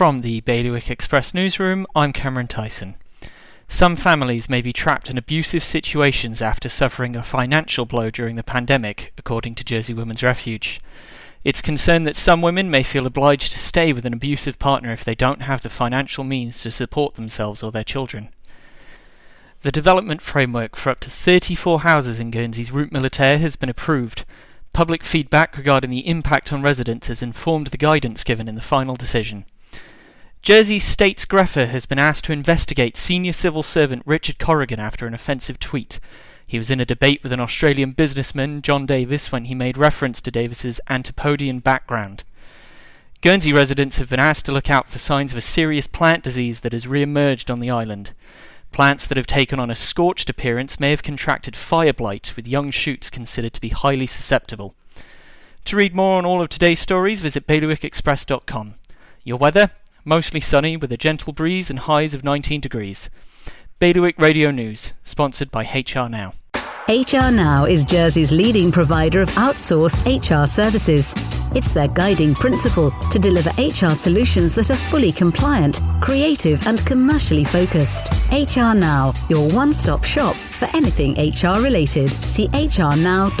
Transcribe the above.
From the Bailiwick Express newsroom, I'm Cameron Tyson. Some families may be trapped in abusive situations after suffering a financial blow during the pandemic, according to Jersey Women's Refuge. It's concerned that some women may feel obliged to stay with an abusive partner if they don't have the financial means to support themselves or their children. The development framework for up to 34 houses in Guernsey's Route Militaire has been approved. Public feedback regarding the impact on residents has informed the guidance given in the final decision. Jersey's State's Greffier has been asked to investigate senior civil servant Richard Corrigan after an offensive tweet. He was in a debate with an Australian businessman, John Davis, when he made reference to Davis's Antipodean background. Guernsey residents have been asked to look out for signs of a serious plant disease that has re-emerged on the island. Plants that have taken on a scorched appearance may have contracted fire blight, with young shoots considered to be highly susceptible. To read more on all of today's stories, visit bailiwickexpress.com. Your weather mostly sunny with a gentle breeze and highs of 19 degrees. Bailiwick Radio News, sponsored by HR Now. HR Now is Jersey's leading provider of outsourced HR services. It's their guiding principle to deliver HR solutions that are fully compliant, creative, and commercially focused. HR Now, your one stop shop for anything HR related. See hrnow.je.